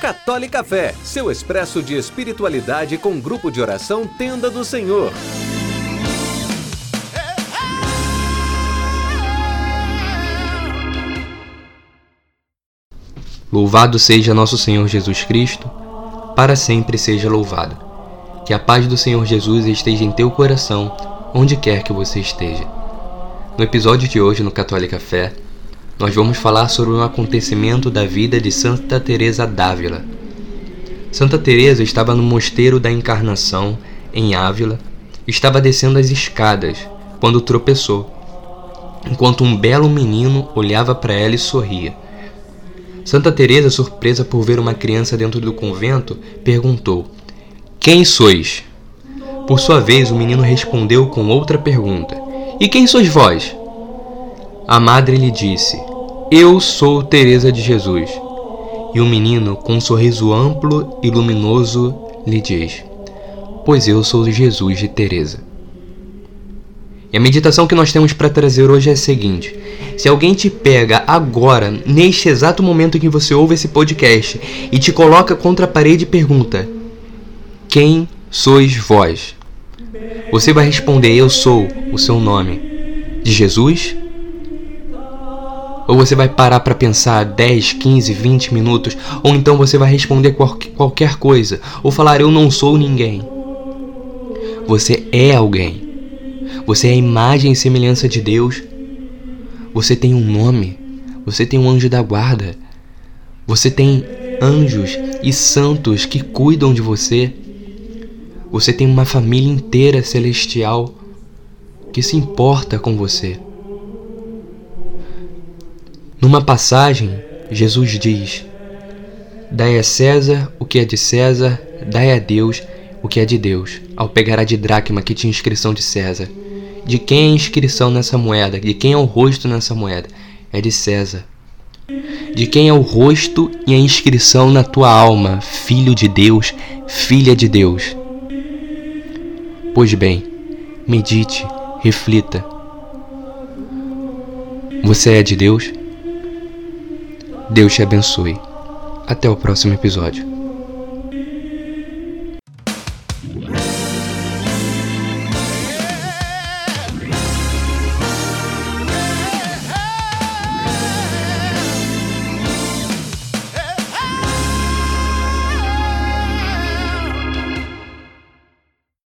Católica Fé, seu expresso de espiritualidade com grupo de oração Tenda do Senhor. Louvado seja nosso Senhor Jesus Cristo, para sempre seja louvado. Que a paz do Senhor Jesus esteja em teu coração, onde quer que você esteja. No episódio de hoje no Católica Fé, nós vamos falar sobre um acontecimento da vida de Santa Teresa d'Ávila. Santa Teresa estava no mosteiro da Encarnação, em Ávila, estava descendo as escadas quando tropeçou, enquanto um belo menino olhava para ela e sorria. Santa Teresa, surpresa por ver uma criança dentro do convento, perguntou: "Quem sois?" Por sua vez, o menino respondeu com outra pergunta: "E quem sois vós?" A madre lhe disse: Eu sou Teresa de Jesus. E o menino, com um sorriso amplo e luminoso, lhe diz: Pois eu sou Jesus de Teresa. E a meditação que nós temos para trazer hoje é a seguinte: se alguém te pega agora, neste exato momento em que você ouve esse podcast, e te coloca contra a parede e pergunta: Quem sois vós? Você vai responder: Eu sou o seu nome. De Jesus? Ou você vai parar para pensar 10, 15, 20 minutos, ou então você vai responder qualquer coisa, ou falar eu não sou ninguém. Você é alguém. Você é a imagem e semelhança de Deus. Você tem um nome. Você tem um anjo da guarda. Você tem anjos e santos que cuidam de você. Você tem uma família inteira celestial que se importa com você. Numa passagem, Jesus diz: Dai a César o que é de César, dai a Deus o que é de Deus, ao pegar a de dracma que tinha inscrição de César. De quem é a inscrição nessa moeda? De quem é o rosto nessa moeda? É de César. De quem é o rosto e a inscrição na tua alma, filho de Deus, filha de Deus? Pois bem, medite, reflita. Você é de Deus? Deus te abençoe. Até o próximo episódio.